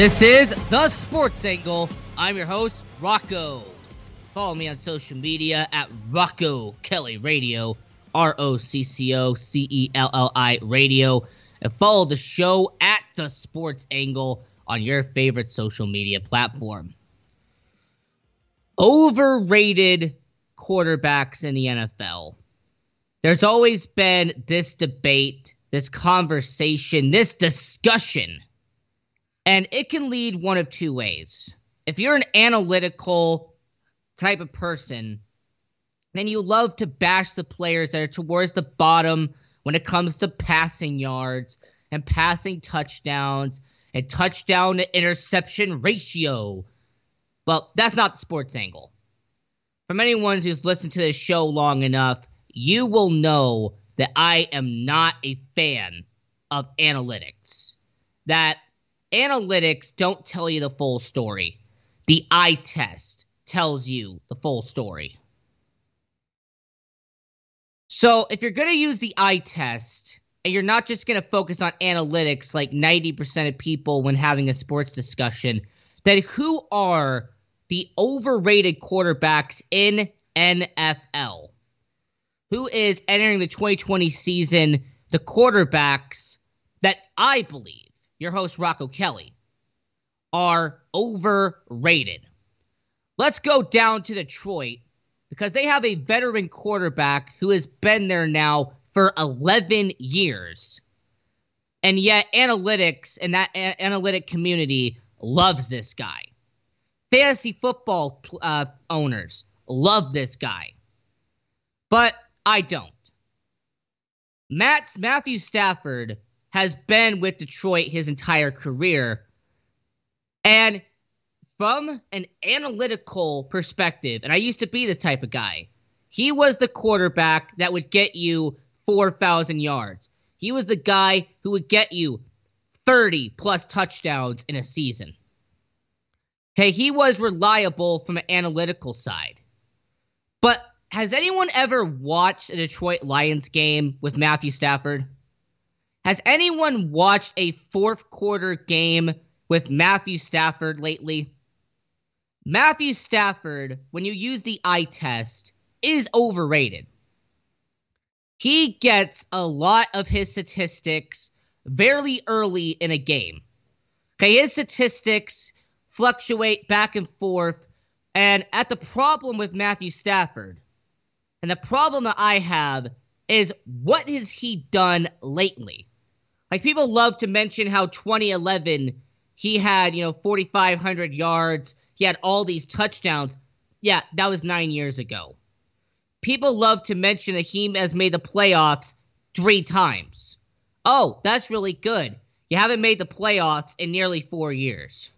This is The Sports Angle. I'm your host, Rocco. Follow me on social media at Rocco Celli Radio, R O C C O C E L L I Radio, and follow the show at The Sports Angle on your favorite social media platform. Overrated quarterbacks in the NFL. There's always been this debate, this conversation, this discussion and it can lead one of two ways. If you're an analytical type of person, then you love to bash the players that are towards the bottom when it comes to passing yards and passing touchdowns and touchdown to interception ratio. Well, that's not the sports angle. From anyone who's listened to this show long enough, you will know that I am not a fan of analytics. That analytics don't tell you the full story. The eye test tells you the full story. So if you're going to use the eye test and you're not just going to focus on analytics like 90% of people when having a sports discussion, then who are the overrated quarterbacks in NFL? Who is entering the 2020 season the quarterbacks that I believe your host, Rocco Celli, are overrated. Let's go down to Detroit because they have a veteran quarterback who has been there now for 11 years. And yet, analytics and that a- analytic community loves this guy. Fantasy football uh, owners love this guy. But I don't. Matt's Matthew Stafford has been with Detroit his entire career. And from an analytical perspective, and I used to be this type of guy, he was the quarterback that would get you 4,000 yards. He was the guy who would get you 30 plus touchdowns in a season. Okay, he was reliable from an analytical side. But has anyone ever watched a Detroit Lions game with Matthew Stafford? Has anyone watched a fourth quarter game with Matthew Stafford lately? Matthew Stafford, when you use the eye test, is overrated. He gets a lot of his statistics very early in a game. Okay, his statistics fluctuate back and forth. And at the problem with Matthew Stafford, and the problem that I have is what has he done lately? Like people love to mention how 2011 he had, you know, 4500 yards, he had all these touchdowns. Yeah, that was 9 years ago. People love to mention that he has made the playoffs 3 times. Oh, that's really good. You haven't made the playoffs in nearly 4 years.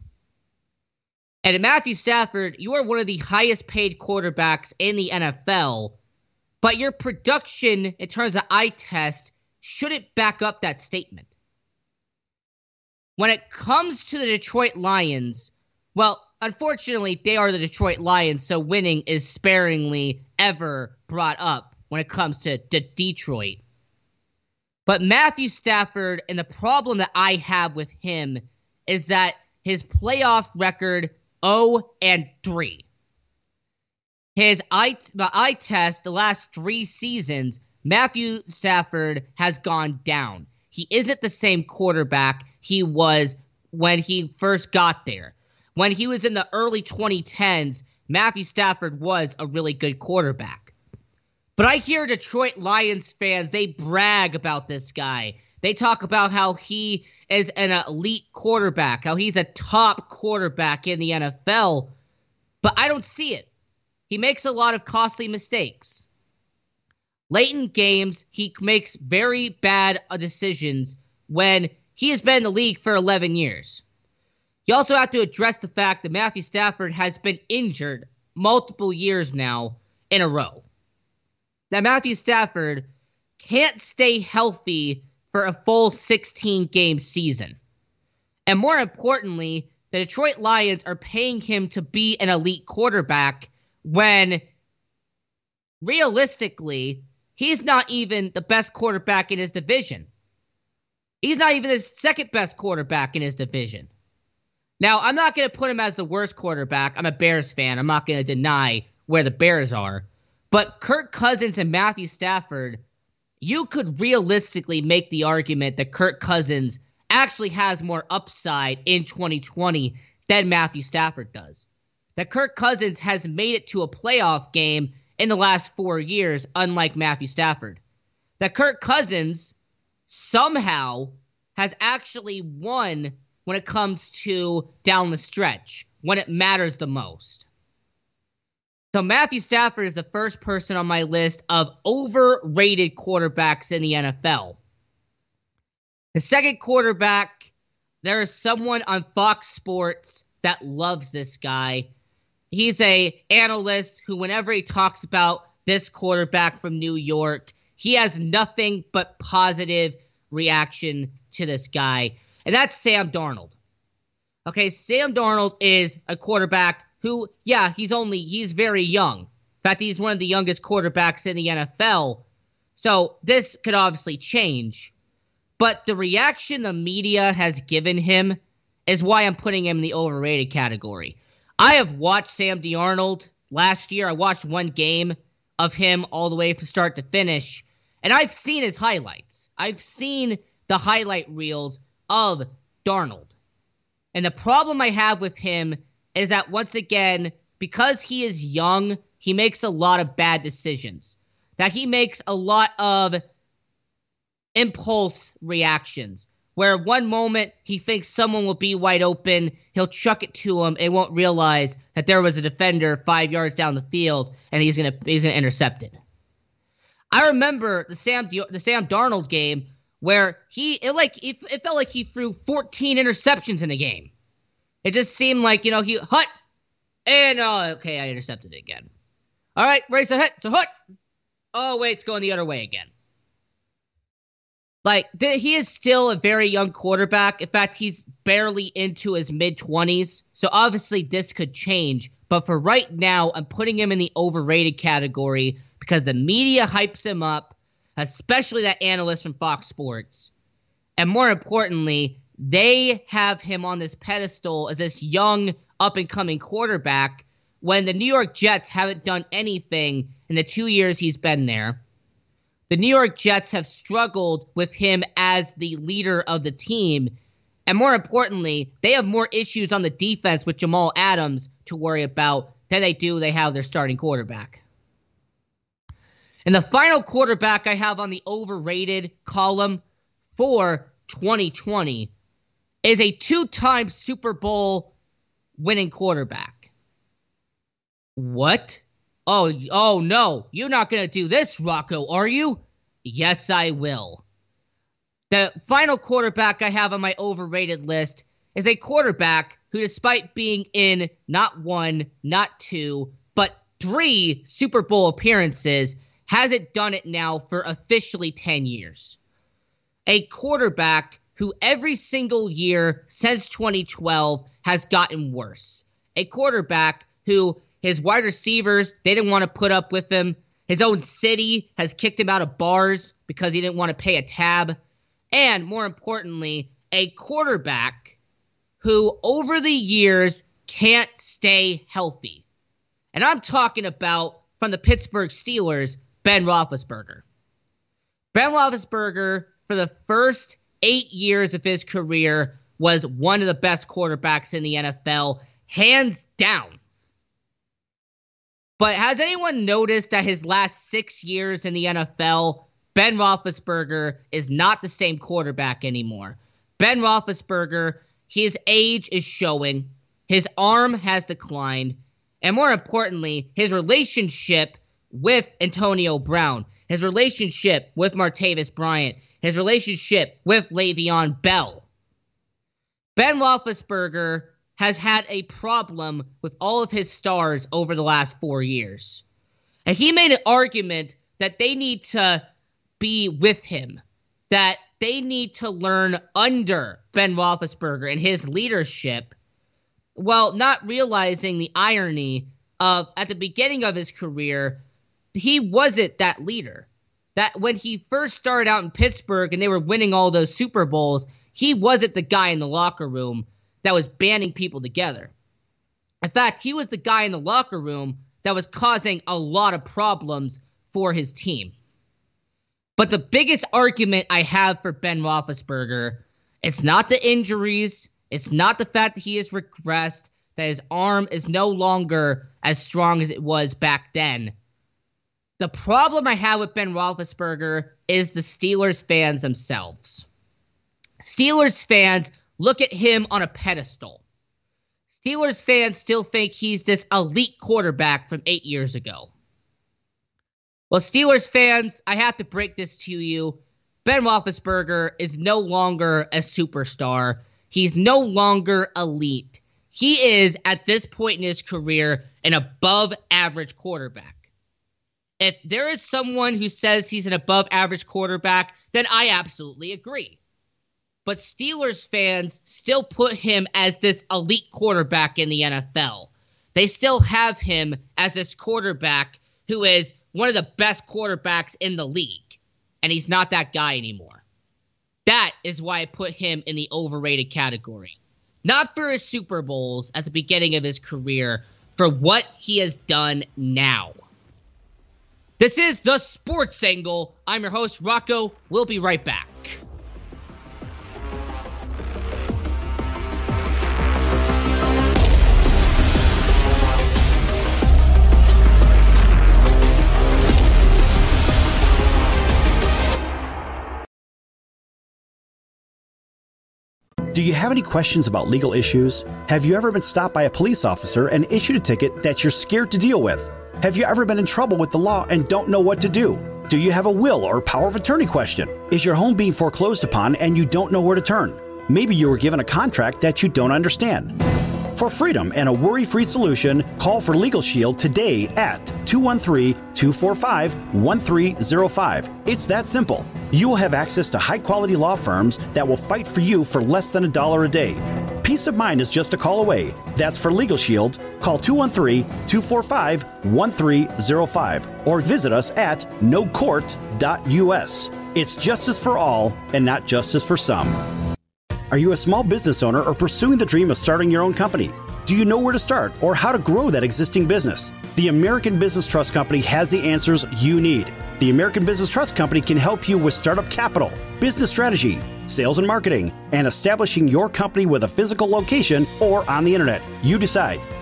And Matthew Stafford, you are one of the highest paid quarterbacks in the NFL, but your production in terms of eye test shouldn't back up that statement. When it comes to the Detroit Lions, well, unfortunately, they are the Detroit Lions, so winning is sparingly ever brought up when it comes to Detroit. But Matthew Stafford, and the problem that I have with him is that his playoff record 0 and 3. His eye, the eye test the last three seasons Matthew Stafford has gone down. He isn't the same quarterback he was when he first got there. When he was in the early 2010s, Matthew Stafford was a really good quarterback. But I hear Detroit Lions fans, they brag about this guy. They talk about how he is an elite quarterback, how he's a top quarterback in the NFL. But I don't see it. He makes a lot of costly mistakes. Late in games, he makes very bad uh, decisions when he has been in the league for 11 years. You also have to address the fact that Matthew Stafford has been injured multiple years now in a row. That Matthew Stafford can't stay healthy for a full 16 game season. And more importantly, the Detroit Lions are paying him to be an elite quarterback when realistically, he's not even the best quarterback in his division. He's not even the second best quarterback in his division. Now, I'm not going to put him as the worst quarterback. I'm a Bears fan. I'm not going to deny where the Bears are. But Kirk Cousins and Matthew Stafford, you could realistically make the argument that Kirk Cousins actually has more upside in 2020 than Matthew Stafford does. That Kirk Cousins has made it to a playoff game in the last four years, unlike Matthew Stafford. That Kirk Cousins somehow has actually won when it comes to down the stretch, when it matters the most. So Matthew Stafford is the first person on my list of overrated quarterbacks in the NFL. The second quarterback, there is someone on Fox Sports that loves this guy. He's a analyst who whenever he talks about this quarterback from New York, he has nothing but positive reaction to this guy and that's Sam Darnold. Okay, Sam Darnold is a quarterback who, yeah, he's only he's very young. In fact, he's one of the youngest quarterbacks in the NFL. So this could obviously change. But the reaction the media has given him is why I'm putting him in the overrated category. I have watched Sam Darnold last year. I watched one game of him all the way from start to finish, and I've seen his highlights. I've seen the highlight reels of Darnold. And the problem I have with him is that once again, because he is young, he makes a lot of bad decisions. That he makes a lot of impulse reactions. Where one moment he thinks someone will be wide open, he'll chuck it to him and won't realize that there was a defender five yards down the field and he's gonna he's gonna intercept it. I remember the Sam the Sam Darnold game where he it like it, it felt like he threw 14 interceptions in a game. It just seemed like you know he hut and oh okay I intercepted it again. All right, race ahead to hut. Oh wait, it's going the other way again. Like th- he is still a very young quarterback. In fact, he's barely into his mid 20s. So obviously this could change. But for right now, I'm putting him in the overrated category because the media hypes him up especially that analyst from Fox Sports. And more importantly, they have him on this pedestal as this young, up and coming quarterback when the New York Jets haven't done anything in the two years he's been there. The New York Jets have struggled with him as the leader of the team. And more importantly, they have more issues on the defense with Jamal Adams to worry about than they do they have their starting quarterback. And the final quarterback I have on the overrated column for 2020 is a two time Super Bowl winning quarterback. What? Oh, oh no, you're not going to do this, Rocco, are you? Yes, I will. The final quarterback I have on my overrated list is a quarterback who, despite being in not one, not two, but three Super Bowl appearances, hasn't done it now for officially 10 years. A quarterback who every single year since 2012 has gotten worse. A quarterback who his wide receivers, they didn't want to put up with him. His own city has kicked him out of bars because he didn't want to pay a tab. And more importantly, a quarterback who over the years can't stay healthy. And I'm talking about from the Pittsburgh Steelers, Ben Roethlisberger. Ben Roethlisberger, for the first eight years of his career, was one of the best quarterbacks in the NFL, hands down. But has anyone noticed that his last six years in the NFL, Ben Roethlisberger is not the same quarterback anymore? Ben Roethlisberger, his age is showing, his arm has declined, and more importantly, his relationship with Antonio Brown his relationship with Martavis Bryant, his relationship with Le'Veon Bell. Ben Roethlisberger has had a problem with all of his stars over the last four years. And he made an argument that they need to be with him, that they need to learn under Ben Roethlisberger and his leadership, while not realizing the irony of at the beginning of his career, he wasn't that leader. That when he first started out in Pittsburgh and they were winning all those Super Bowls, he wasn't the guy in the locker room that was banding people together. In fact, he was the guy in the locker room that was causing a lot of problems for his team. But the biggest argument I have for Ben Roethlisberger, it's not the injuries, it's not the fact that he has regressed, that his arm is no longer as strong as it was back then. The problem I have with Ben Roethlisberger is the Steelers fans themselves. Steelers fans look at him on a pedestal. Steelers fans still think he's this elite quarterback from eight years ago. Well, Steelers fans, I have to break this to you. Ben Roethlisberger is no longer a superstar. He's no longer elite. He is, at this point in his career, an above average quarterback. If there is someone who says he's an above average quarterback, then I absolutely agree but Steelers fans still put him as this elite quarterback in the NFL. They still have him as this quarterback who is one of the best quarterbacks in the league, and he's not that guy anymore. That is why I put him in the overrated category. Not for his Super Bowls at the beginning of his career, for what he has done now. This is the Sports Angle. I'm your host, Rocco. We'll be right back. Do you have any questions about legal issues? Have you ever been stopped by a police officer and issued a ticket that you're scared to deal with? Have you ever been in trouble with the law and don't know what to do? Do you have a will or power of attorney question? Is your home being foreclosed upon and you don't know where to turn? Maybe you were given a contract that you don't understand. For freedom and a worry free solution, call for Legal Shield today at 213 245 1305. It's that simple. You will have access to high quality law firms that will fight for you for less than a dollar a day. Peace of mind is just a call away. That's for Legal Shield. Call 213 245 1305 or visit us at nocourt.us. It's justice for all and not justice for some. Are you a small business owner or pursuing the dream of starting your own company? Do you know where to start or how to grow that existing business? The American Business Trust Company has the answers you need. The American Business Trust Company can help you with startup capital, business strategy, sales and marketing, and establishing your company with a physical location or on the internet. You decide.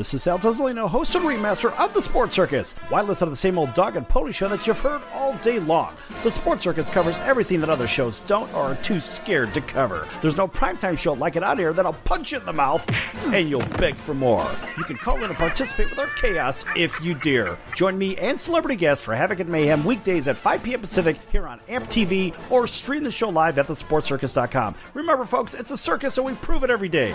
This is Sal Tozolino, host and remaster of The Sports Circus. Why listen to the same old dog and pony show that you've heard all day long? The Sports Circus covers everything that other shows don't or are too scared to cover. There's no primetime show like it out here that'll punch you in the mouth and you'll beg for more. You can call in and participate with our chaos if you dare. Join me and celebrity guests for Havoc and Mayhem weekdays at 5 p.m. Pacific here on AMP TV or stream the show live at thesportcircus.com. Remember, folks, it's a circus, so we prove it every day.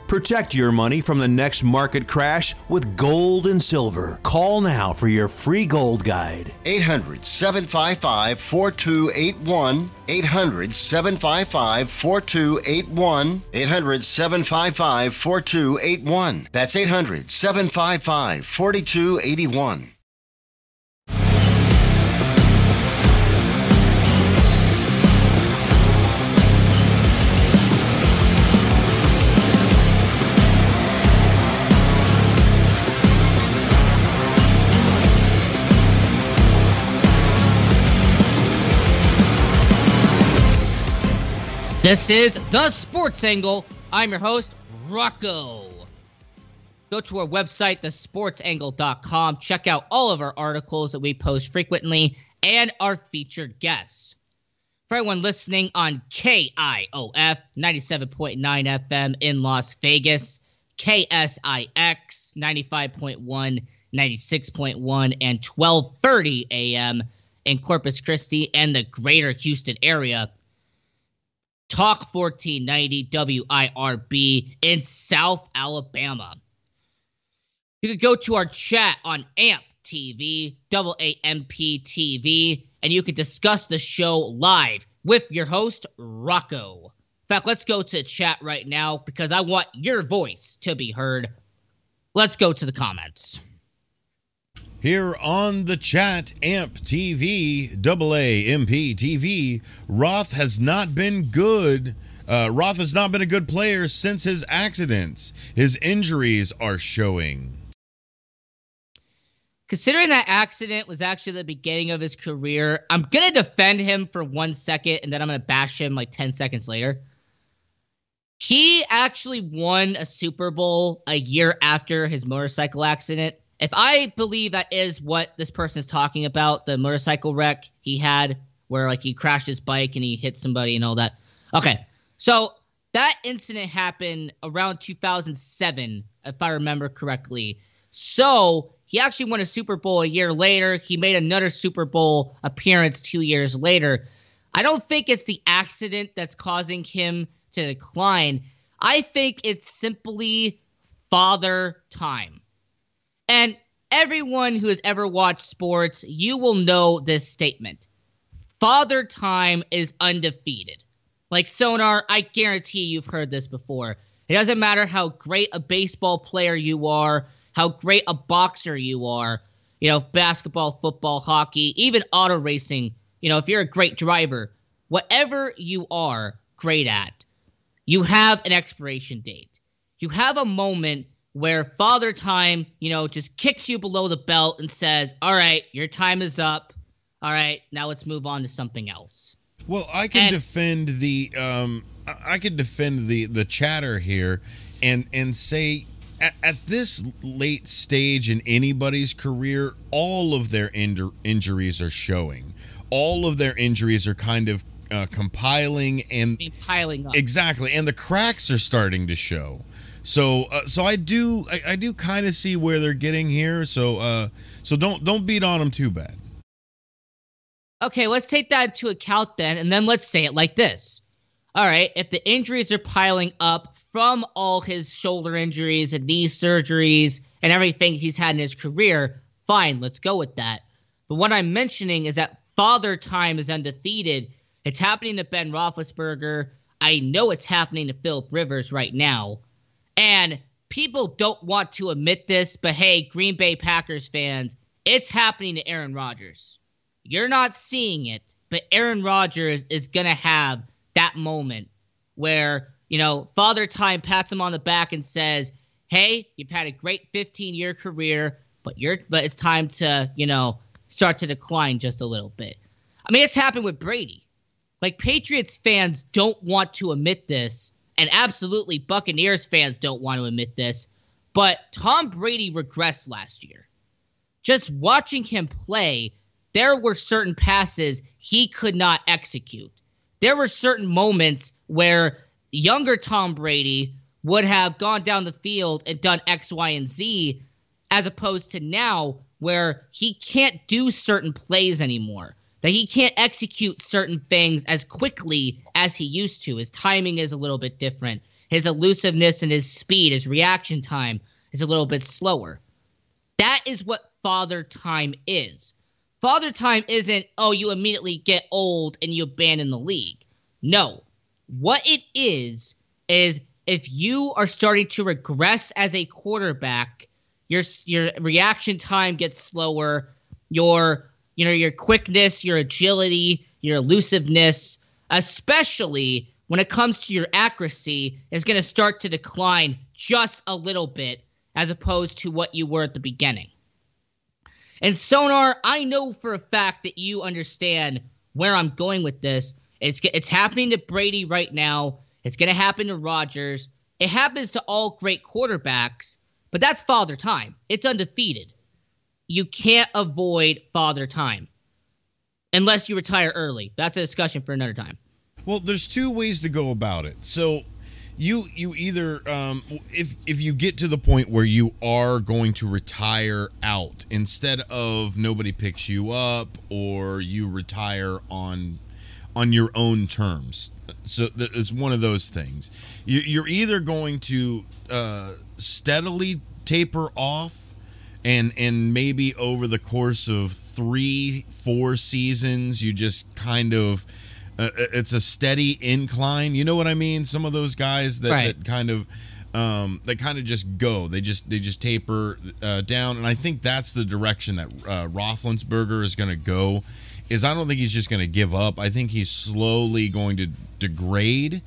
Protect your money from the next market crash with gold and silver. Call now for your free gold guide. 800 755 4281. 800 755 4281. 800 755 4281. That's 800 755 4281. This is The Sports Angle. I'm your host, Rocco. Go to our website, thesportsangle.com. Check out all of our articles that we post frequently and our featured guests. For everyone listening on KIOF 97.9 FM in Las Vegas, KSIX 95.1, 96.1, and 1230 AM in Corpus Christi and the greater Houston area Talk 1490 WIRB in South Alabama. You can go to our chat on AMP TV, double AMP TV, and you can discuss the show live with your host, Rocco. In fact, let's go to chat right now because I want your voice to be heard. Let's go to the comments. Here on the chat, AMP TV, double A TV, Roth has not been good. Uh, Roth has not been a good player since his accidents. His injuries are showing. Considering that accident was actually the beginning of his career, I'm going to defend him for one second and then I'm going to bash him like 10 seconds later. He actually won a Super Bowl a year after his motorcycle accident if I believe that is what this person is talking about, the motorcycle wreck he had where like he crashed his bike and he hit somebody and all that. Okay. So that incident happened around 2007 if I remember correctly. So he actually won a Super Bowl a year later. He made another Super Bowl appearance 2 years later. I don't think it's the accident that's causing him to decline. I think it's simply father time. And everyone who has ever watched sports, you will know this statement. Father Time is undefeated. Like Sonar, I guarantee you've heard this before. It doesn't matter how great a baseball player you are, how great a boxer you are, you know, basketball, football, hockey, even auto racing, you know, if you're a great driver, whatever you are great at, you have an expiration date. You have a moment where Father Time, you know, just kicks you below the belt and says, "All right, your time is up. All right, now let's move on to something else." Well, I can and, defend the um, I can defend the the chatter here, and and say at, at this late stage in anybody's career, all of their in- injuries are showing. All of their injuries are kind of uh, compiling and piling up. Exactly, and the cracks are starting to show. So uh, so I do I, I do kind of see where they're getting here. So uh so don't don't beat on them too bad. Okay, let's take that into account then, and then let's say it like this. All right, if the injuries are piling up from all his shoulder injuries and knee surgeries and everything he's had in his career, fine, let's go with that. But what I'm mentioning is that father time is undefeated. It's happening to Ben Roethlisberger. I know it's happening to Philip Rivers right now. And people don't want to admit this, but hey, Green Bay Packers fans, it's happening to Aaron Rodgers. You're not seeing it, but Aaron Rodgers is going to have that moment where, you know, Father Time pats him on the back and says, "Hey, you've had a great 15-year career, but you're but it's time to, you know, start to decline just a little bit." I mean, it's happened with Brady. Like Patriots fans don't want to admit this, and absolutely Buccaneers fans don't want to admit this, but Tom Brady regressed last year. Just watching him play, there were certain passes he could not execute. There were certain moments where younger Tom Brady would have gone down the field and done X, Y, and Z, as opposed to now where he can't do certain plays anymore that he can't execute certain things as quickly as he used to. His timing is a little bit different. his elusiveness and his speed, his reaction time is a little bit slower. That is what father time is. Father time isn't, oh, you immediately get old and you abandon the league. No. What it is, is if you are starting to regress as a quarterback, your your reaction time gets slower, your you know, your quickness, your agility, your elusiveness, especially when it comes to your accuracy, is going to start to decline just a little bit as opposed to what you were at the beginning. And Sonar, I know for a fact that you understand where I'm going with this. It's it's happening to Brady right now. It's going to happen to Rodgers. It happens to all great quarterbacks, but that's father time. It's undefeated. You can't avoid father time unless you retire early. That's a discussion for another time. Well, there's two ways to go about it. So you you either um, if if you get to the point where you are going to retire out instead of nobody picks you up or you retire on on your own terms so it's one of those things you, are either going to uh, steadily taper off and and maybe over the course of three four seasons you just kind of uh, it's a steady incline. You know what I mean? Some of those guys that, right. that kind of um, they kind of just go. They just they just taper uh, down, and I think that's the direction that uh, Roethlisberger is going to go. Is I don't think he's just going to give up. I think he's slowly going to degrade.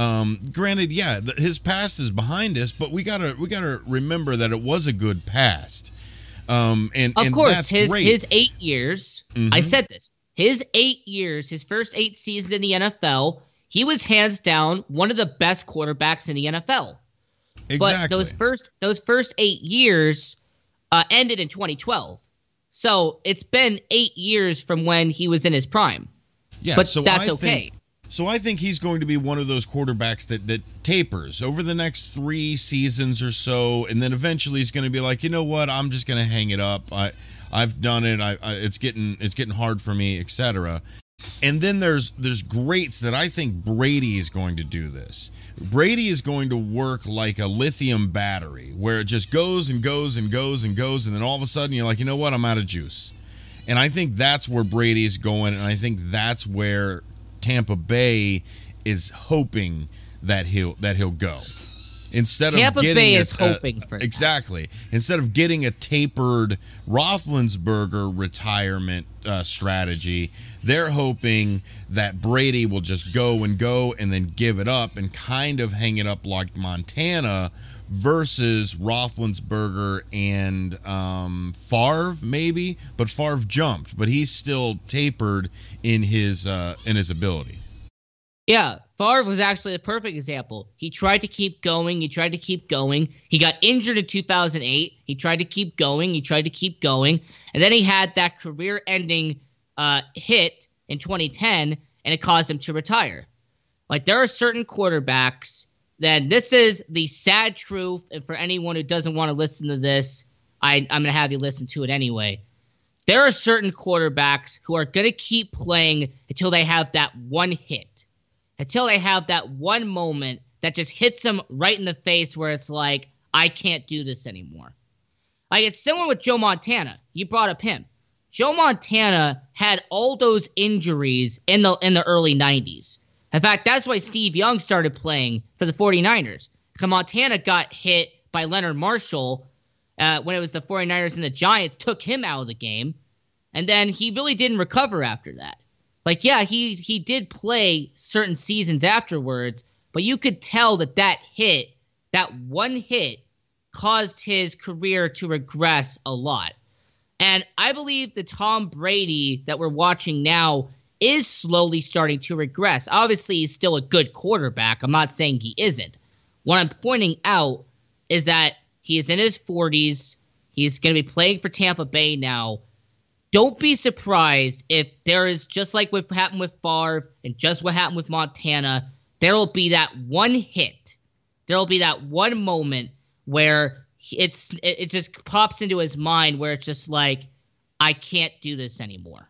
Um, granted, yeah, his past is behind us, but we gotta we gotta remember that it was a good past. Um, and of and course, his great. his eight years. Mm-hmm. I said this his eight years, his first eight seasons in the NFL, he was hands down one of the best quarterbacks in the NFL. Exactly. But those first those first eight years uh, ended in 2012. So it's been eight years from when he was in his prime. Yeah, but so that's I okay. Think, so I think he's going to be one of those quarterbacks that that tapers over the next three seasons or so, and then eventually he's going to be like, you know what, I'm just going to hang it up. I I've done it. I, I it's getting it's getting hard for me, etc. And then there's there's greats that I think Brady is going to do this. Brady is going to work like a lithium battery where it just goes and goes and goes and goes and then all of a sudden you're like, "You know what? I'm out of juice." And I think that's where Brady is going and I think that's where Tampa Bay is hoping that he'll that he'll go. Instead Tampa of getting Bay a, is hoping for exactly. Instead of getting a tapered Roethlisberger retirement uh, strategy, they're hoping that Brady will just go and go and then give it up and kind of hang it up like Montana versus Roethlisberger and um, Favre maybe, but Favre jumped, but he's still tapered in his uh, in his ability. Yeah, Favre was actually a perfect example. He tried to keep going. He tried to keep going. He got injured in 2008. He tried to keep going. He tried to keep going. And then he had that career ending uh, hit in 2010, and it caused him to retire. Like, there are certain quarterbacks that this is the sad truth. And for anyone who doesn't want to listen to this, I, I'm going to have you listen to it anyway. There are certain quarterbacks who are going to keep playing until they have that one hit until they have that one moment that just hits them right in the face where it's like, I can't do this anymore. Like it's similar with Joe Montana. You brought up him. Joe Montana had all those injuries in the in the early 90s. In fact, that's why Steve Young started playing for the 49ers. Because Montana got hit by Leonard Marshall uh, when it was the 49ers and the Giants took him out of the game. And then he really didn't recover after that. Like, yeah, he he did play certain seasons afterwards, but you could tell that that hit, that one hit, caused his career to regress a lot. And I believe the Tom Brady that we're watching now is slowly starting to regress. Obviously, he's still a good quarterback. I'm not saying he isn't. What I'm pointing out is that he is in his 40s. He's going to be playing for Tampa Bay now don't be surprised if there is just like what happened with Favre and just what happened with Montana. There will be that one hit. There will be that one moment where it's it, it just pops into his mind where it's just like I can't do this anymore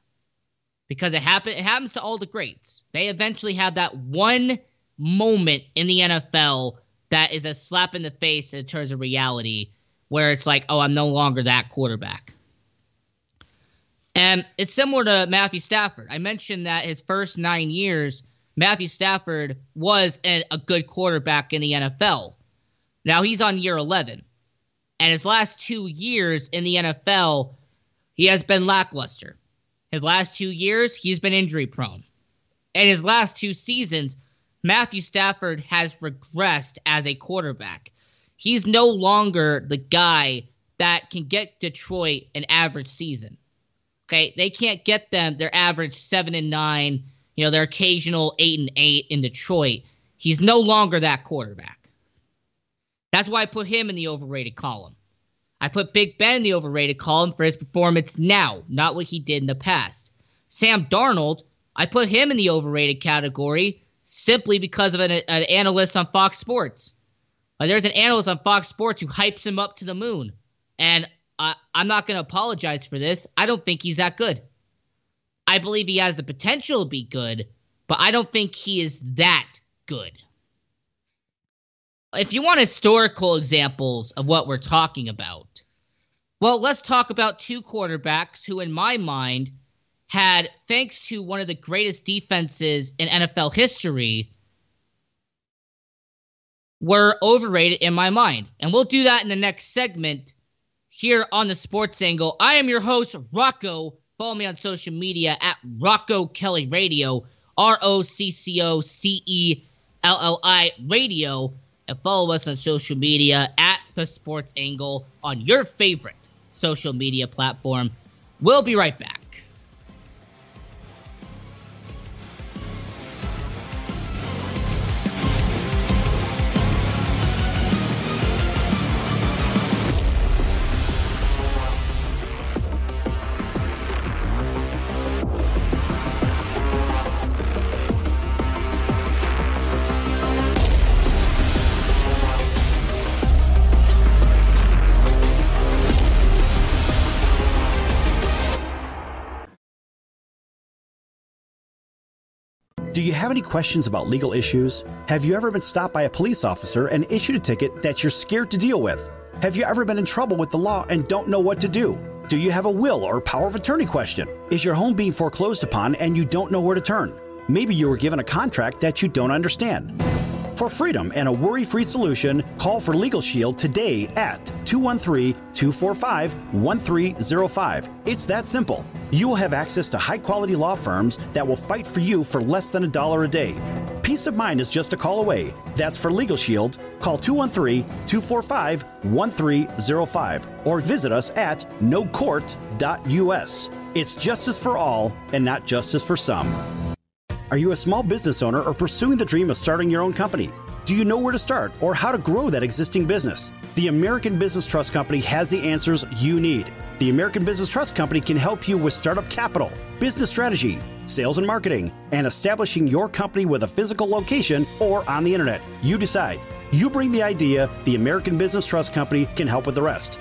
because it happen it happens to all the greats. They eventually have that one moment in the NFL that is a slap in the face in terms of reality, where it's like, oh, I'm no longer that quarterback. And it's similar to Matthew Stafford. I mentioned that his first nine years, Matthew Stafford was a, a good quarterback in the NFL. Now he's on year 11. And his last two years in the NFL, he has been lackluster. His last two years, he's been injury prone. And his last two seasons, Matthew Stafford has regressed as a quarterback. He's no longer the guy that can get Detroit an average season. Okay, they can't get them their average seven and nine, you know, their occasional eight and eight in Detroit. He's no longer that quarterback. That's why I put him in the overrated column. I put Big Ben in the overrated column for his performance now, not what he did in the past. Sam Darnold, I put him in the overrated category simply because of an, an analyst on Fox Sports. There's an analyst on Fox Sports who hypes him up to the moon. And I, I'm not going to apologize for this. I don't think he's that good. I believe he has the potential to be good, but I don't think he is that good. If you want historical examples of what we're talking about, well, let's talk about two quarterbacks who, in my mind, had, thanks to one of the greatest defenses in NFL history, were overrated in my mind. And we'll do that in the next segment here on the Sports Angle. I am your host, Rocco. Follow me on social media at Rocco Celli Radio, R O C C O C E L L I Radio, and follow us on social media at the Sports Angle on your favorite social media platform. We'll be right back. Do you have any questions about legal issues? Have you ever been stopped by a police officer and issued a ticket that you're scared to deal with? Have you ever been in trouble with the law and don't know what to do? Do you have a will or power of attorney question? Is your home being foreclosed upon and you don't know where to turn? Maybe you were given a contract that you don't understand. For freedom and a worry free solution, call for Legal Shield today at 213 245 1305. It's that simple. You will have access to high quality law firms that will fight for you for less than a dollar a day. Peace of mind is just a call away. That's for Legal Shield. Call 213 245 1305 or visit us at nocourt.us. It's justice for all and not justice for some. Are you a small business owner or pursuing the dream of starting your own company? Do you know where to start or how to grow that existing business? The American Business Trust Company has the answers you need. The American Business Trust Company can help you with startup capital, business strategy, sales and marketing, and establishing your company with a physical location or on the internet. You decide. You bring the idea, the American Business Trust Company can help with the rest.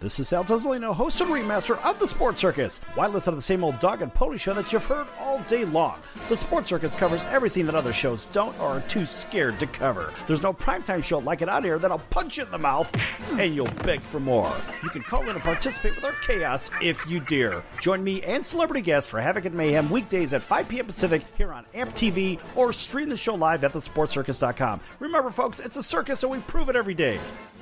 This is Sal Tuzolino, host and remaster of The Sports Circus. Why listen to the same old dog and pony show that you've heard all day long? The Sports Circus covers everything that other shows don't or are too scared to cover. There's no primetime show like it out here that'll punch you in the mouth and you'll beg for more. You can call in and participate with our chaos if you dare. Join me and celebrity guests for Havoc and Mayhem weekdays at 5 p.m. Pacific here on AMP TV or stream the show live at thesportcircus.com. Remember, folks, it's a circus, and we prove it every day.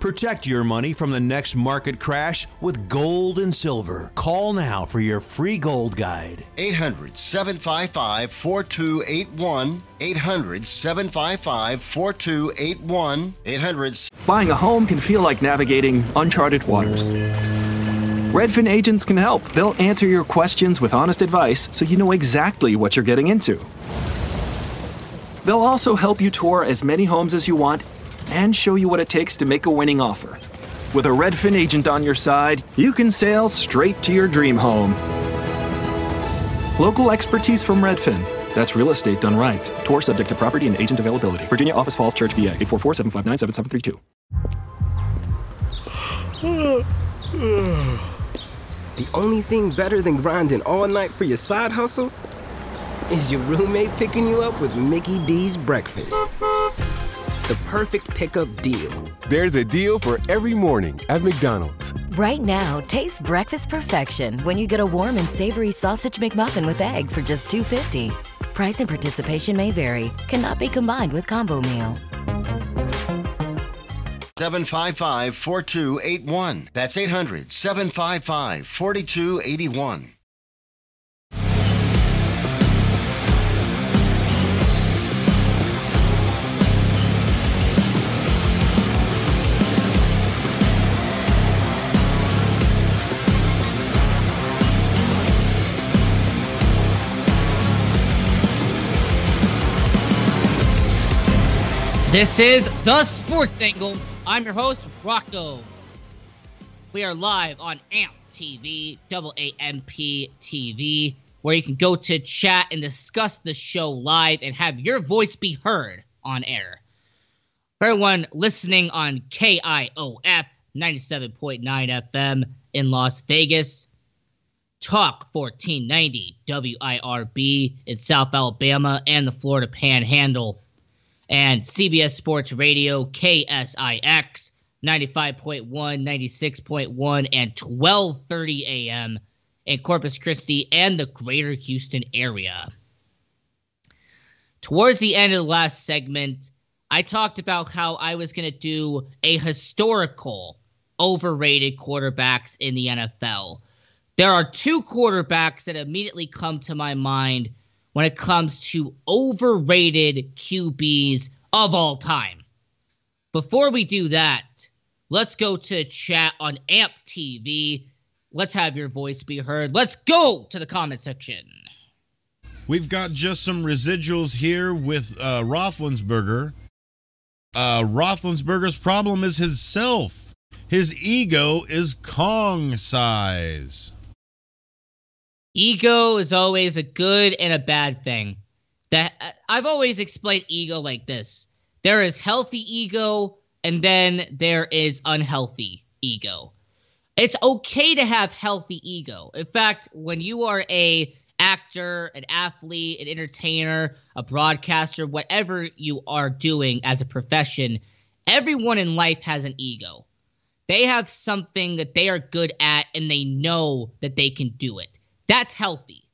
Protect your money from the next market crash with gold and silver. Call now for your free gold guide. 800 755 4281. 800 755 4281. 800 Buying a home can feel like navigating uncharted waters. Redfin agents can help. They'll answer your questions with honest advice so you know exactly what you're getting into. They'll also help you tour as many homes as you want and show you what it takes to make a winning offer. With a Redfin agent on your side, you can sail straight to your dream home. Local expertise from Redfin. That's real estate done right. Tour subject to property and agent availability. Virginia Office Falls Church, VA 844 759 7732. The only thing better than grinding all night for your side hustle is your roommate picking you up with Mickey D's breakfast. The perfect pickup deal. There's a deal for every morning at McDonald's. Right now, taste breakfast perfection when you get a warm and savory sausage McMuffin with egg for just $2.50. Price and participation may vary. Cannot be combined with combo meal. 755 4281. That's 800 755 4281. This is the Sports Angle. I'm your host, Rocco. We are live on AMP TV, double AMP TV, where you can go to chat and discuss the show live and have your voice be heard on air. For everyone listening on KIOF 97.9 FM in Las Vegas, Talk 1490 WIRB in South Alabama and the Florida Panhandle and CBS Sports Radio, KSIX, 95.1, 96.1, and 12:30 a.m. in Corpus Christi and the greater Houston area. Towards the end of the last segment, I talked about how I was going to do a historical overrated quarterbacks in the NFL. There are two quarterbacks that immediately come to my mind when it comes to overrated QBs of all time. Before we do that, let's go to chat on AMP TV. Let's have your voice be heard. Let's go to the comment section. We've got just some residuals here with uh, Roethlisberger. Uh, Roethlisberger's problem is his self. His ego is Kong size. Ego is always a good and a bad thing. That uh, I've always explained ego like this. There is healthy ego and then there is unhealthy ego. It's okay to have healthy ego. In fact, when you are a actor, an athlete, an entertainer, a broadcaster, whatever you are doing as a profession, everyone in life has an ego. They have something that they are good at and they know that they can do it. That's healthy.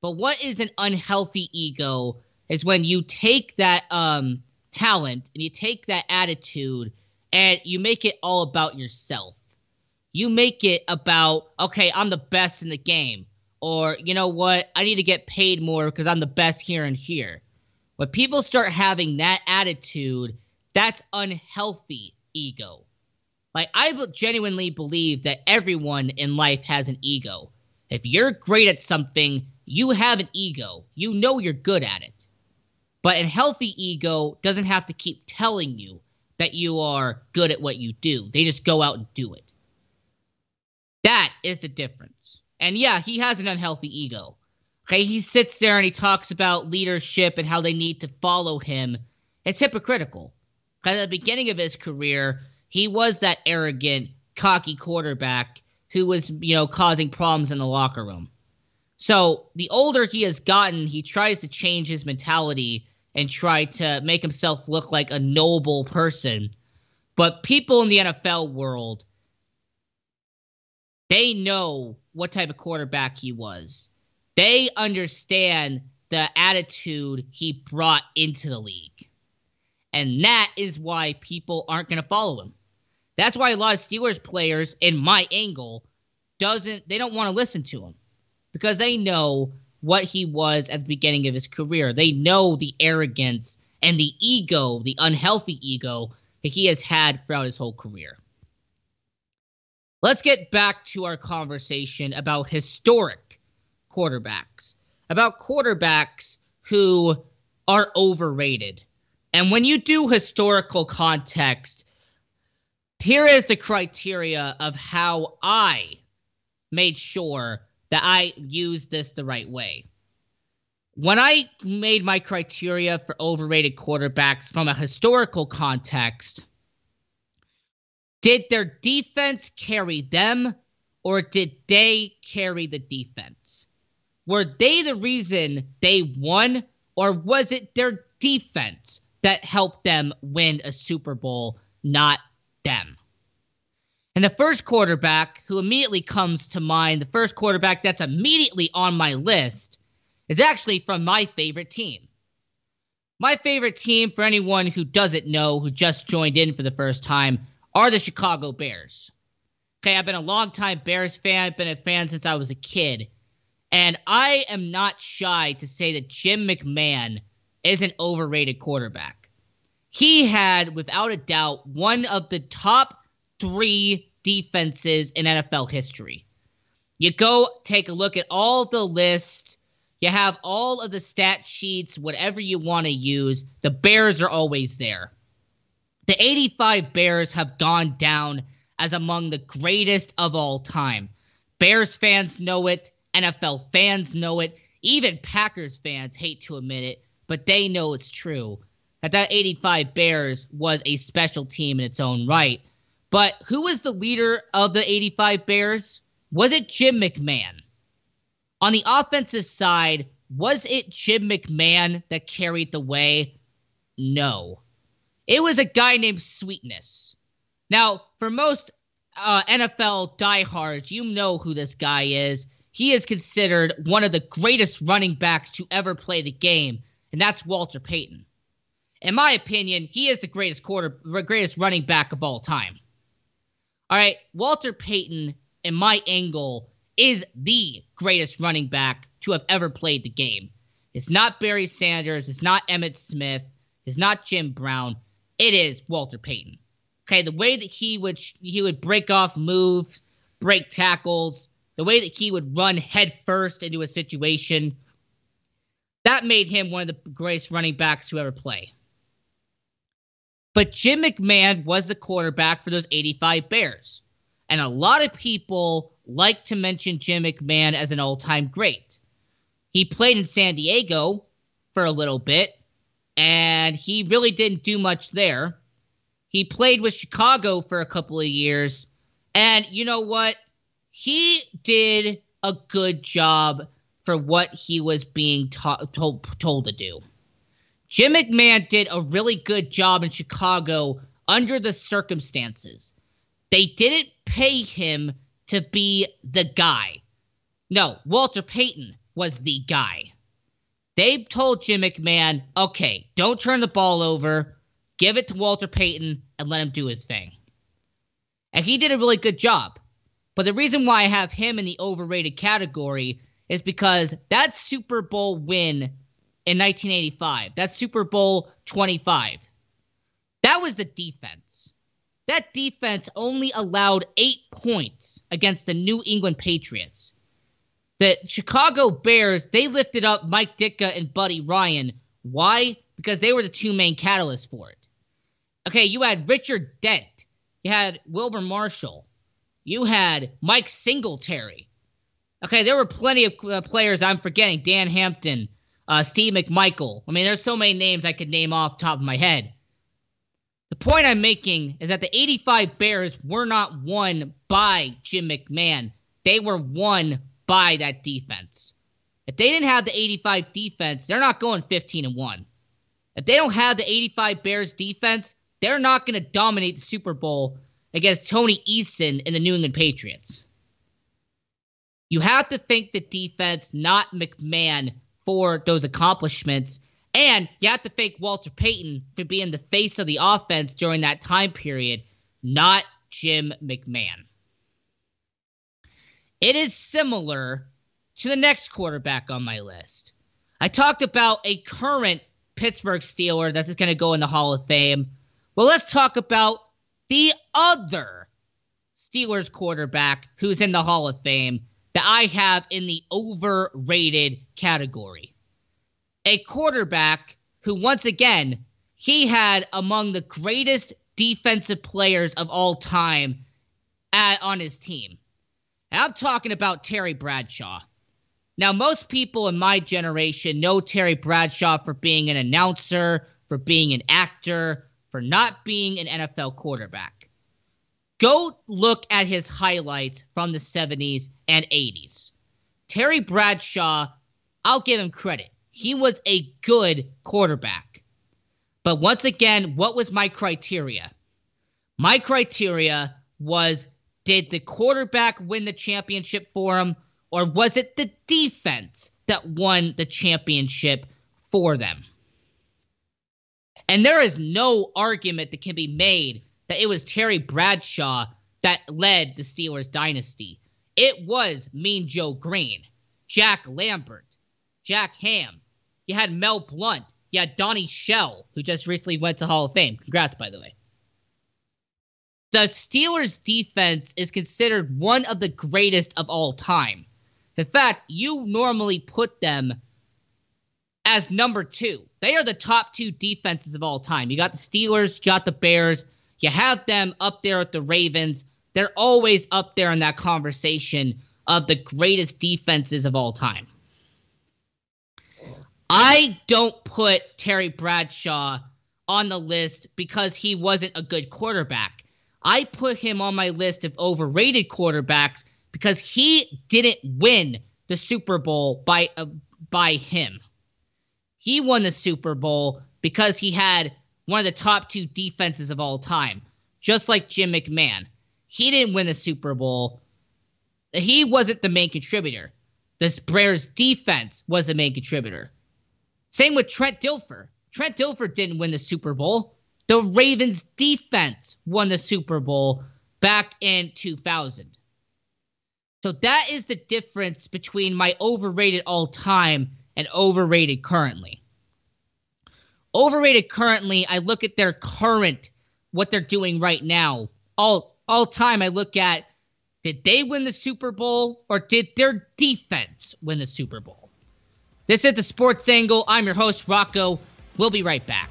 But what is an unhealthy ego is when you take that um, talent and you take that attitude and you make it all about yourself. You make it about, okay, I'm the best in the game. Or, you know what, I need to get paid more because I'm the best here and here. When people start having that attitude, that's unhealthy ego. Like, I genuinely believe that everyone in life has an ego. If you're great at something, you have an ego. You know you're good at it. But a healthy ego doesn't have to keep telling you that you are good at what you do. They just go out and do it. That is the difference. And yeah, he has an unhealthy ego. Okay, he sits there and he talks about leadership and how they need to follow him. It's hypocritical. Because at the beginning of his career, he was that arrogant, cocky quarterback who was, you know, causing problems in the locker room. So the older he has gotten, he tries to change his mentality and try to make himself look like a noble person. But people in the NFL world, they know what type of quarterback he was. They understand the attitude he brought into the league. And that is why people aren't going to follow him. That's why a lot of Steelers players, in my angle, doesn't they don't want to listen to him because they know what he was at the beginning of his career. They know the arrogance and the ego, the unhealthy ego that he has had throughout his whole career. Let's get back to our conversation about historic quarterbacks, about quarterbacks who are overrated. And when you do historical context, here is the criteria of how I made sure that I used this the right way. When I made my criteria for overrated quarterbacks from a historical context, did their defense carry them or did they carry the defense? Were they the reason they won or was it their defense that helped them win a Super Bowl, not them. And the first quarterback who immediately comes to mind, the first quarterback that's immediately on my list, is actually from my favorite team. My favorite team, for anyone who doesn't know, who just joined in for the first time, are the Chicago Bears. Okay, I've been a long-time Bears fan, I've been a fan since I was a kid. And I am not shy to say that Jim McMahon is an overrated quarterback. He had, without a doubt, one of the top three defenses in NFL history. You go take a look at all the list. You have all of the stat sheets, whatever you want to use. The Bears are always there. The 85 Bears have gone down as among the greatest of all time. Bears fans know it. NFL fans know it. Even Packers fans hate to admit it but they know it's true. That that 85 Bears was a special team in its own right. But who was the leader of the 85 Bears? Was it Jim McMahon? On the offensive side, was it Jim McMahon that carried the way? No. It was a guy named Sweetness. Now, for most uh, NFL diehards, you know who this guy is. He is considered one of the greatest running backs to ever play the game and that's Walter Payton. In my opinion, he is the greatest quarter, greatest running back of all time. All right, Walter Payton, in my angle, is the greatest running back to have ever played the game. It's not Barry Sanders, it's not Emmitt Smith, it's not Jim Brown. It is Walter Payton. Okay, the way that he would he would break off moves, break tackles, the way that he would run headfirst into a situation that made him one of the greatest running backs to ever play. But Jim McMahon was the quarterback for those 85 Bears. And a lot of people like to mention Jim McMahon as an all time great. He played in San Diego for a little bit, and he really didn't do much there. He played with Chicago for a couple of years, and you know what? He did a good job for what he was being ta- told, told to do. Jim McMahon did a really good job in Chicago under the circumstances. They didn't pay him to be the guy. No, Walter Payton was the guy. They told Jim McMahon, okay, don't turn the ball over, give it to Walter Payton, and let him do his thing. And he did a really good job. But the reason why I have him in the overrated category is because that Super Bowl win in 1985, that Super Bowl 25, that was the defense. That defense only allowed eight points against the New England Patriots. The Chicago Bears, they lifted up Mike Ditka and Buddy Ryan. Why? Because they were the two main catalysts for it. Okay, you had Richard Dent. You had Wilber Marshall. You had Mike Singletary. Okay, there were plenty of uh, players I'm forgetting. Dan Hampton, uh, Steve McMichael. I mean, there's so many names I could name off top of my head. The point I'm making is that the 85 Bears were not won by Jim McMahon. They were won by that defense. If they didn't have the 85 defense, they're not going 15 and 1. If they don't have the 85 Bears defense, they're not going to dominate the Super Bowl against Tony Eason and the New England Patriots. You have to think the defense, not McMahon, for those accomplishments. And you have to thank Walter Payton for being the face of the offense during that time period, not Jim McMahon. It is similar to the next quarterback on my list. I talked about a current Pittsburgh Steeler that's going to go in the Hall of Fame. Well, let's talk about the other Steelers quarterback who's in the Hall of Fame that I have in the overrated category. A quarterback who, once again, he had among the greatest defensive players of all time at, on his team. And I'm talking about Terry Bradshaw. Now, most people in my generation know Terry Bradshaw for being an announcer, for being an actor, for not being an NFL quarterback. Go look at his highlights from the 70s and 80s. Terry Bradshaw, I'll give him credit. He was a good quarterback. But once again, what was my criteria? My criteria was did the quarterback win the championship for him, or was it the defense that won the championship for them? And there is no argument that can be made that it was Terry Bradshaw that led the Steelers dynasty. It was Mean Joe Greene, Jack Lambert, Jack Ham. You had Mel Blount. You had Donnie Shell, who just recently went to Hall of Fame. Congrats, by the way. The Steelers' defense is considered one of the greatest of all time. In fact, you normally put them as number two. They are the top two defenses of all time. You got the Steelers, you got the Bears, you have them up there with the Ravens. They're always up there in that conversation of the greatest defenses of all time. I don't put Terry Bradshaw on the list because he wasn't a good quarterback. I put him on my list of overrated quarterbacks because he didn't win the Super Bowl by uh, by him. He won the Super Bowl because he had one of the top two defenses of all time, just like Jim McMahon. He didn't win the Super Bowl. He wasn't the main contributor. The Bears defense was the main contributor. Same with Trent Dilfer. Trent Dilfer didn't win the Super Bowl. The Ravens defense won the Super Bowl back in 2000. So that is the difference between my overrated all time and overrated currently. Overrated currently, I look at their current, what they're doing right now. All all time, I look at did they win the Super Bowl or did their defense win the Super Bowl? This is the Sports Angle. I'm your host, Rocco. We'll be right back.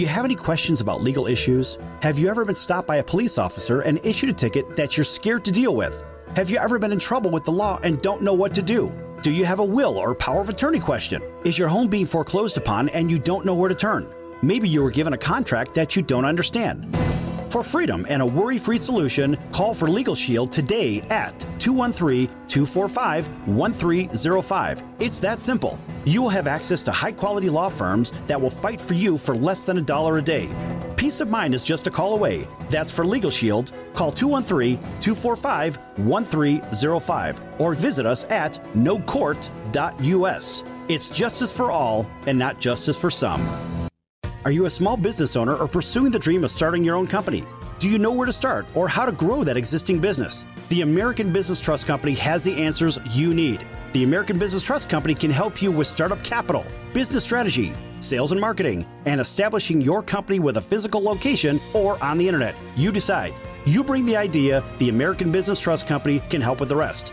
You have any questions about legal issues? Have you ever been stopped by a police officer and issued a ticket that you're scared to deal with? Have you ever been in trouble with the law and don't know what to do? Do you have a will or power of attorney question? Is your home being foreclosed upon and you don't know where to turn? Maybe you were given a contract that you don't understand. For freedom and a worry free solution, call for Legal Shield today at 213 245 1305. It's that simple. You will have access to high quality law firms that will fight for you for less than a dollar a day. Peace of mind is just a call away. That's for Legal Shield. Call 213 245 1305 or visit us at nocourt.us. It's justice for all and not justice for some. Are you a small business owner or pursuing the dream of starting your own company? Do you know where to start or how to grow that existing business? The American Business Trust Company has the answers you need. The American Business Trust Company can help you with startup capital, business strategy, sales and marketing, and establishing your company with a physical location or on the internet. You decide. You bring the idea, the American Business Trust Company can help with the rest.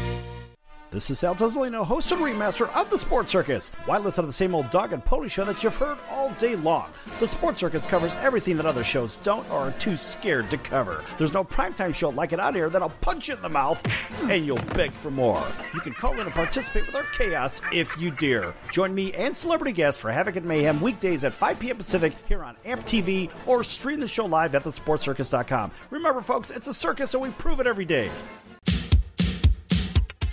This is Sal Tozolino, host and remaster of The Sports Circus. Why listen to the same old dog and pony show that you've heard all day long? The Sports Circus covers everything that other shows don't or are too scared to cover. There's no primetime show like it out here that'll punch you in the mouth and you'll beg for more. You can call in and participate with our chaos if you dare. Join me and celebrity guests for Havoc and Mayhem weekdays at 5 p.m. Pacific here on AMP TV or stream the show live at thesportcircus.com. Remember, folks, it's a circus and we prove it every day.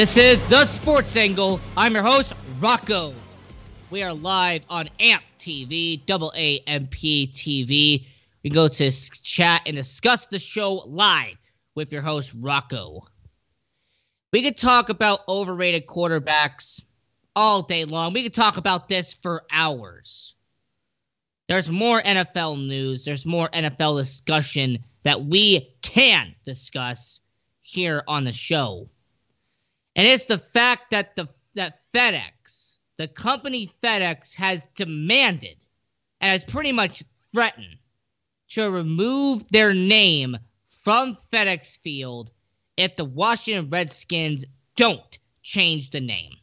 This is the Sports Angle. I'm your host, Rocco. We are live on AMP TV, double AMP TV. We go to chat and discuss the show live with your host, Rocco. We could talk about overrated quarterbacks all day long. We could talk about this for hours. There's more NFL news, there's more NFL discussion that we can discuss here on the show. And it's the fact that the that FedEx, the company FedEx, has demanded and has pretty much threatened to remove their name from FedEx Field if the Washington Redskins don't change the name.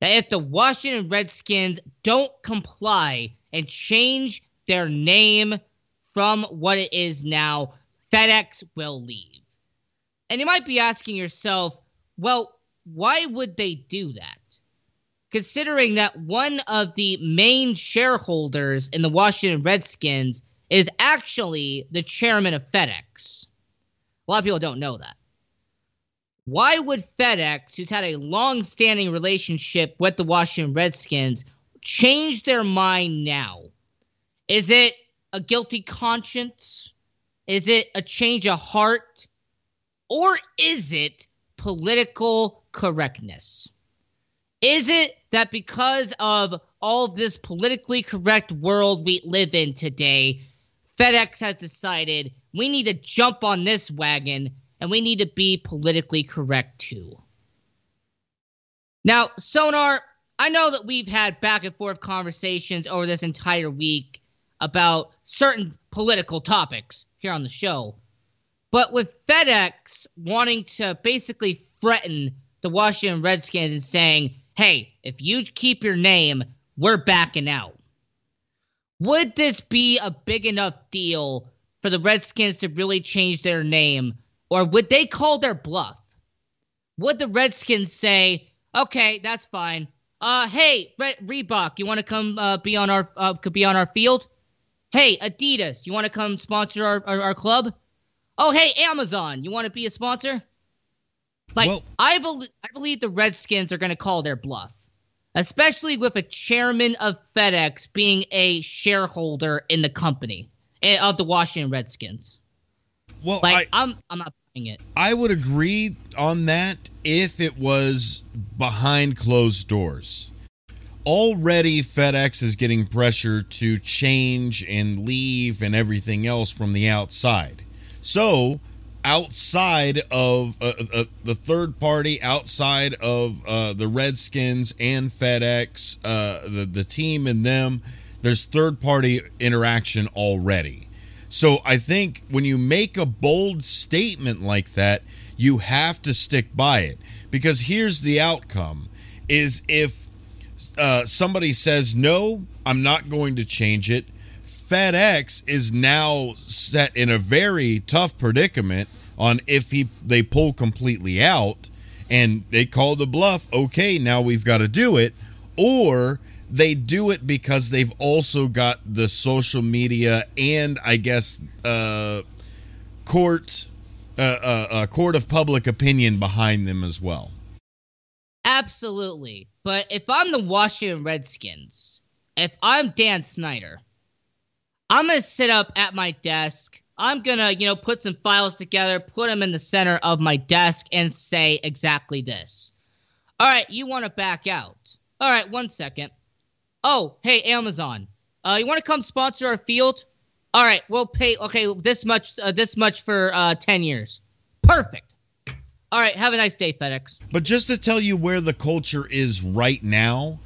That if the Washington Redskins don't comply and change their name from what it is now, FedEx will leave. And you might be asking yourself, well, why would they do that? Considering that one of the main shareholders in the Washington Redskins is actually the chairman of FedEx. A lot of people don't know that. Why would FedEx, who's had a long standing relationship with the Washington Redskins, change their mind now? Is it a guilty conscience? Is it a change of heart? Or is it political correctness? Is it that because of all this politically correct world we live in today, FedEx has decided we need to jump on this wagon and we need to be politically correct too? Now, Sonar, I know that we've had back and forth conversations over this entire week about certain political topics here on the show. But with FedEx wanting to basically threaten the Washington Redskins and saying, hey, if you keep your name, we're backing out. Would this be a big enough deal for the Redskins to really change their name? Or would they call their bluff? Would the Redskins say, okay, that's fine. Uh, hey, Re- Reebok, you want to come uh, be on our uh, could be on our field? Hey, Adidas, you want to come sponsor our, our, our club? Oh, hey, Amazon, you want to be a sponsor? Like, well, I believe I believe the Redskins are going to call their bluff. especially with a chairman of FedEx being a shareholder in the company eh, of the Washington Redskins. Well, like I, I'm I'm not buying it. I would agree on that if it was behind closed doors. Already, FedEx is getting pressure to change and leave and everything else from the outside. So, outside of uh, uh, the third party, outside of uh, the Redskins and FedEx, uh, the the team and them, there's third party interaction already. So I think when you make a bold statement like that, you have to stick by it because here's the outcome: is if uh, somebody says no, I'm not going to change it. FedEx is now set in a very tough predicament on if he they pull completely out and they call the bluff. Okay, now we've got to do it, or they do it because they've also got the social media and I guess uh, court uh, uh, uh, court of public opinion behind them as well. Absolutely. But if I'm the Washington Redskins, if I'm Dan Snyder, I'm going to sit up at my desk. I'm going to, you know, put some files together, put them in the center of my desk, and say exactly this. All right, you want to back out. All right, one second. Oh, hey, Amazon. Uh, you want to come sponsor our field? All right, we'll pay. Okay, this much. Uh, this much for uh, ten years. Perfect. All right, have a nice day, FedEx. But just to tell you where the culture is right now,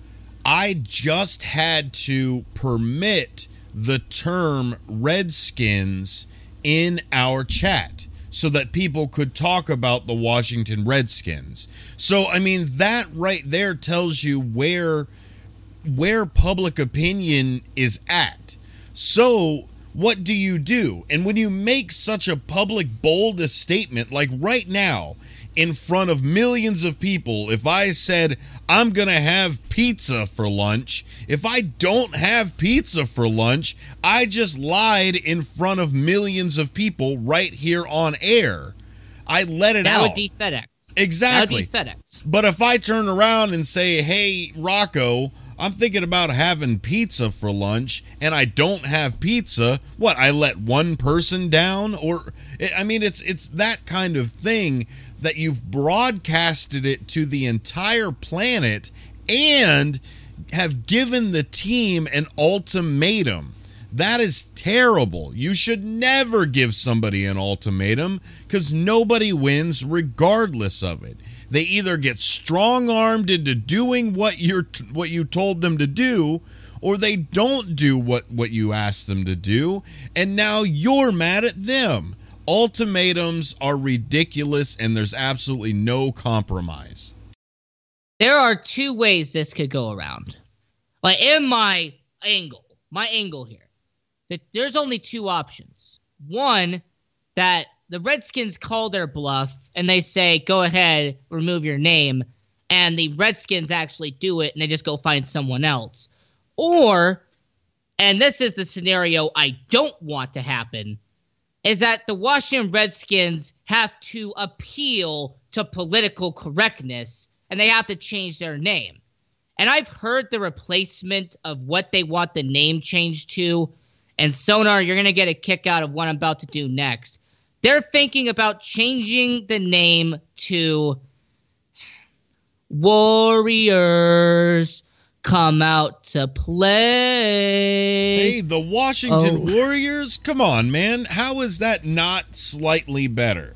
I just had to permit the term Redskins in our chat so that people could talk about the Washington Redskins. So I mean that right there tells you where where public opinion is at. So what do you do? And when you make such a public bold statement like right now in front of millions of people, if I said I'm going to have pizza for lunch, if I don't have pizza for lunch, I just lied in front of millions of people right here on air. I let it that out. That would be FedEx. Exactly. That would be FedEx. But if I turn around and say, "Hey, Rocco, I'm thinking about having pizza for lunch and I don't have pizza. What, I let one person down or I mean it's it's that kind of thing that you've broadcasted it to the entire planet and have given the team an ultimatum. That is terrible. You should never give somebody an ultimatum because nobody wins regardless of it. They either get strong-armed into doing what you're what you told them to do, or they don't do what what you asked them to do, and now you're mad at them. Ultimatums are ridiculous and there's absolutely no compromise. There are two ways this could go around. Like in my angle, my angle here, that there's only two options. One, that the Redskins call their bluff and they say, go ahead, remove your name. And the Redskins actually do it and they just go find someone else. Or, and this is the scenario I don't want to happen, is that the Washington Redskins have to appeal to political correctness and they have to change their name. And I've heard the replacement of what they want the name changed to. And Sonar, you're going to get a kick out of what I'm about to do next. They're thinking about changing the name to Warriors come out to play. Hey, the Washington Oh. Warriors? Come on, man. How is that not slightly better?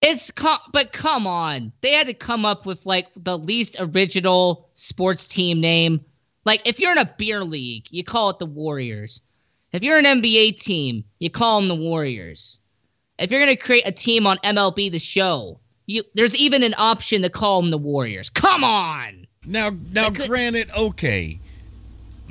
It's but come on. They had to come up with like the least original sports team name. Like if you're in a beer league, you call it the Warriors. If you're an NBA team, you call them the Warriors. If you're going to create a team on MLB the show, you there's even an option to call them the Warriors. Come on. Now, now, granted, okay,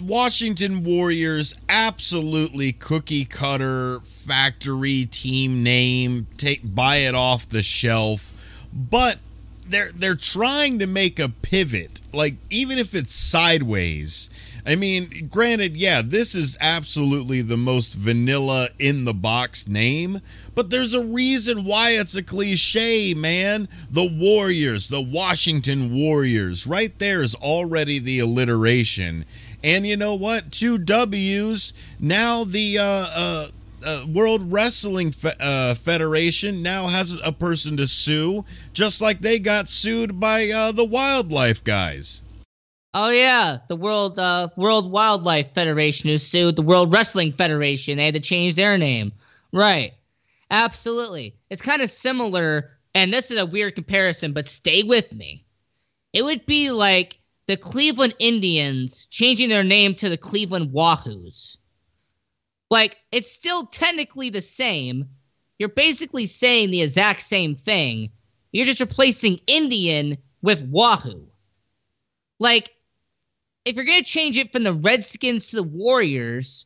Washington Warriors absolutely cookie cutter factory team name. Take buy it off the shelf, but they're they're trying to make a pivot, like even if it's sideways. I mean, granted, yeah, this is absolutely the most vanilla in the box name, but there's a reason why it's a cliche, man. The Warriors, the Washington Warriors, right there is already the alliteration. And you know what? Two W's. Now the uh, uh, uh, World Wrestling Fe- uh, Federation now has a person to sue, just like they got sued by uh, the wildlife guys. Oh yeah, the World uh, World Wildlife Federation who sued the World Wrestling Federation. They had to change their name. Right. Absolutely. It's kind of similar, and this is a weird comparison, but stay with me. It would be like the Cleveland Indians changing their name to the Cleveland Wahoos. Like, it's still technically the same. You're basically saying the exact same thing. You're just replacing Indian with Wahoo. Like, if you're going to change it from the Redskins to the Warriors,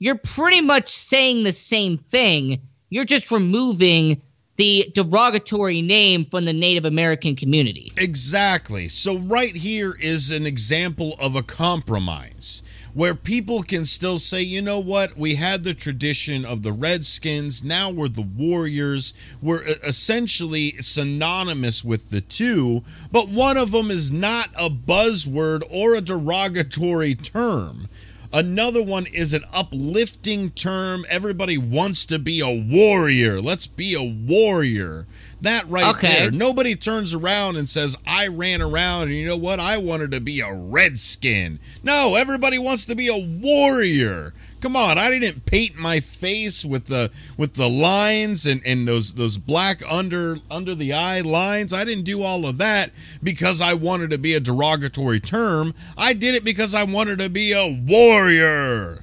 you're pretty much saying the same thing. You're just removing the derogatory name from the Native American community. Exactly. So, right here is an example of a compromise where people can still say, you know what, we had the tradition of the Redskins, now we're the Warriors. We're uh, essentially synonymous with the two, but one of them is not a buzzword or a derogatory term. Another one is an uplifting term. Everybody wants to be a warrior. Let's be a warrior. That right okay. there. Nobody turns around and says, I ran around and you know what? I wanted to be a redskin. No, everybody wants to be a warrior. Come on, I didn't paint my face with the with the lines and, and those those black under under the eye lines. I didn't do all of that because I wanted to be a derogatory term. I did it because I wanted to be a warrior.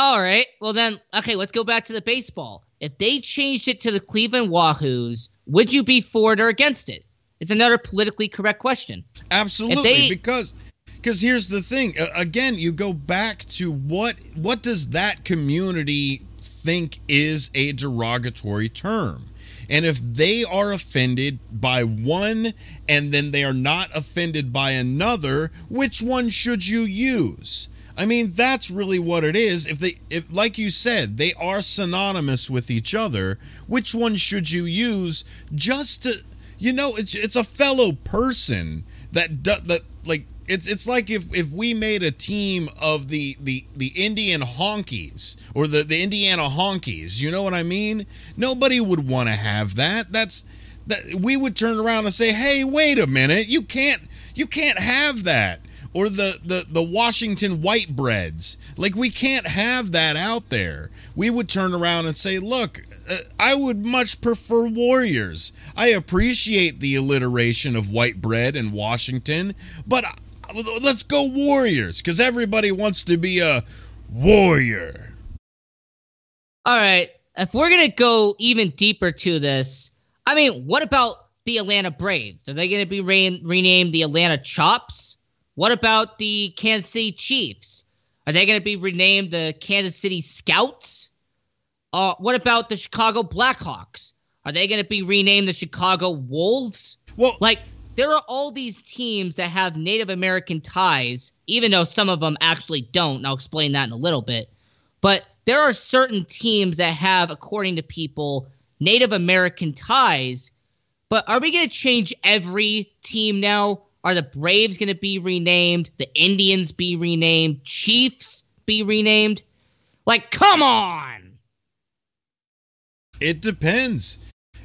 All right. Well then, okay, let's go back to the baseball. If they changed it to the Cleveland Wahoos, would you be for it or against it? It's another politically correct question. Absolutely, they, because because here's the thing again you go back to what what does that community think is a derogatory term and if they are offended by one and then they are not offended by another which one should you use i mean that's really what it is if they if like you said they are synonymous with each other which one should you use just to you know it's it's a fellow person that that like it's it's like if if we made a team of the the the Indian honkies or the the Indiana honkies, you know what I mean? Nobody would want to have that. That's that we would turn around and say, "Hey, wait a minute. You can't you can't have that." Or the the the Washington whitebreads. Like we can't have that out there. We would turn around and say, "Look, uh, I would much prefer Warriors. I appreciate the alliteration of white bread and Washington, but let's go Warriors because everybody wants to be a warrior. All right. If we're going to go even deeper to this, I mean, what about the Atlanta Braves? Are they going to be re- renamed the Atlanta Chops? What about the Kansas City Chiefs? Are they going to be renamed the Kansas City Scouts? Uh, what about the Chicago Blackhawks? Are they going to be renamed the Chicago Wolves? Well, like there are all these teams that have Native American ties, even though some of them actually don't. And I'll explain that in a little bit. But there are certain teams that have, according to people, Native American ties. But are we going to change every team now? Are the Braves going to be renamed? The Indians be renamed? Chiefs be renamed? Like, come on! It depends.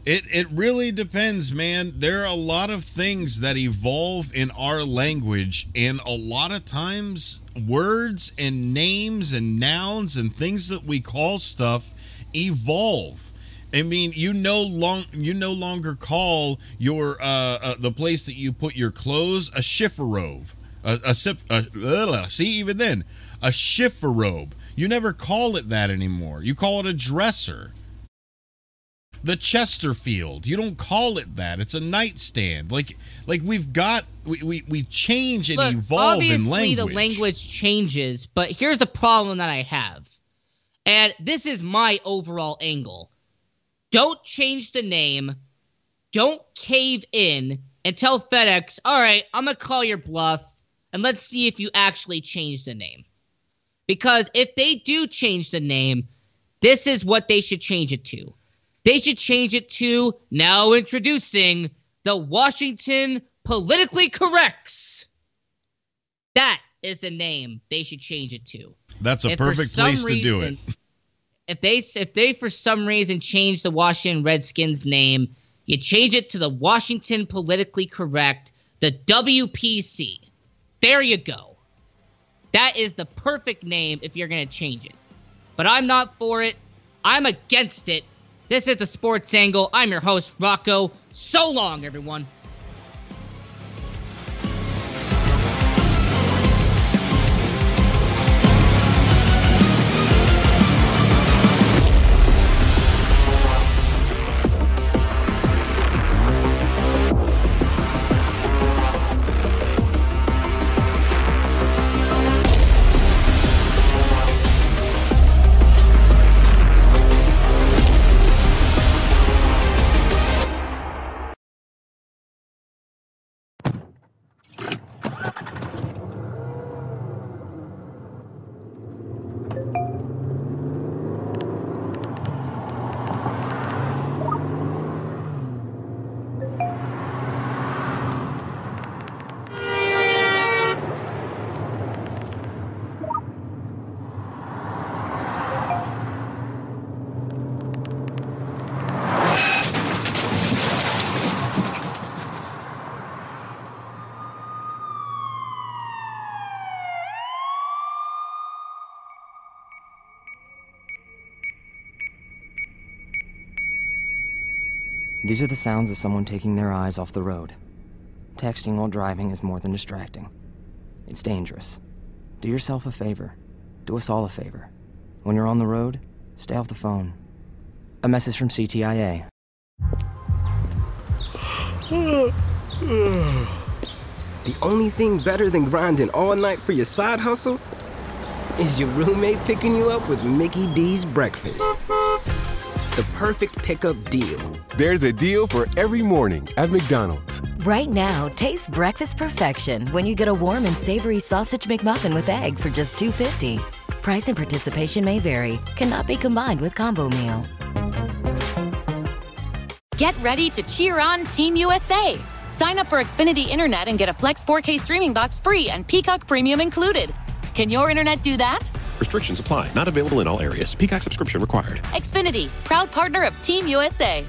It it really depends, man. There are a lot of things that evolve in our language, and a lot of times words and names and nouns and things that we call stuff evolve. I mean, you no long you no longer call your uh, uh the place that you put your clothes a chifforobe. A, a, a, see even then a chifforobe. You never call it that anymore. You call it a dresser the Chesterfield. You don't call it that. It's a nightstand. Like like we've got we we, we change and Look, evolve in language. the language changes, but here's the problem that I have. And this is my overall angle. Don't change the name. don't cave in and tell FedEx, all right, I'm going to call your bluff and let's see if you actually change the name. Because if they do change the name, this is what they should change it to. They should change it to now introducing the Washington Politically Corrects. That is the name they should change it to. That's a if perfect place reason, to do it. if they if they for some reason change the Washington Redskins name, you change it to the Washington Politically Correct, the WPC. There you go. That is the perfect name if you're going to change it. But I'm not for it. I'm against it. This is the Sports Angle. I'm your host, Rocco. So long, everyone. These are the sounds of someone taking their eyes off the road. Texting while driving is more than distracting. It's dangerous. Do yourself a favor. Do us all a favor. When you're on the road, stay off the phone. A message from CTIA. the only thing better than grinding all night for your side hustle is your roommate picking you up with Mickey D's breakfast the perfect pickup deal. There's a deal for every morning at McDonald's. Right now, taste breakfast perfection when you get a warm and savory sausage McMuffin with egg for just $2.50. Price and participation may vary, cannot be combined with combo meal. Get ready to cheer on Team USA. Sign up for Xfinity Internet and get a Flex 4K streaming box free and Peacock Premium included. Can your internet do that? Restrictions apply. Not available in all areas. Peacock subscription required. Xfinity, proud partner of Team USA.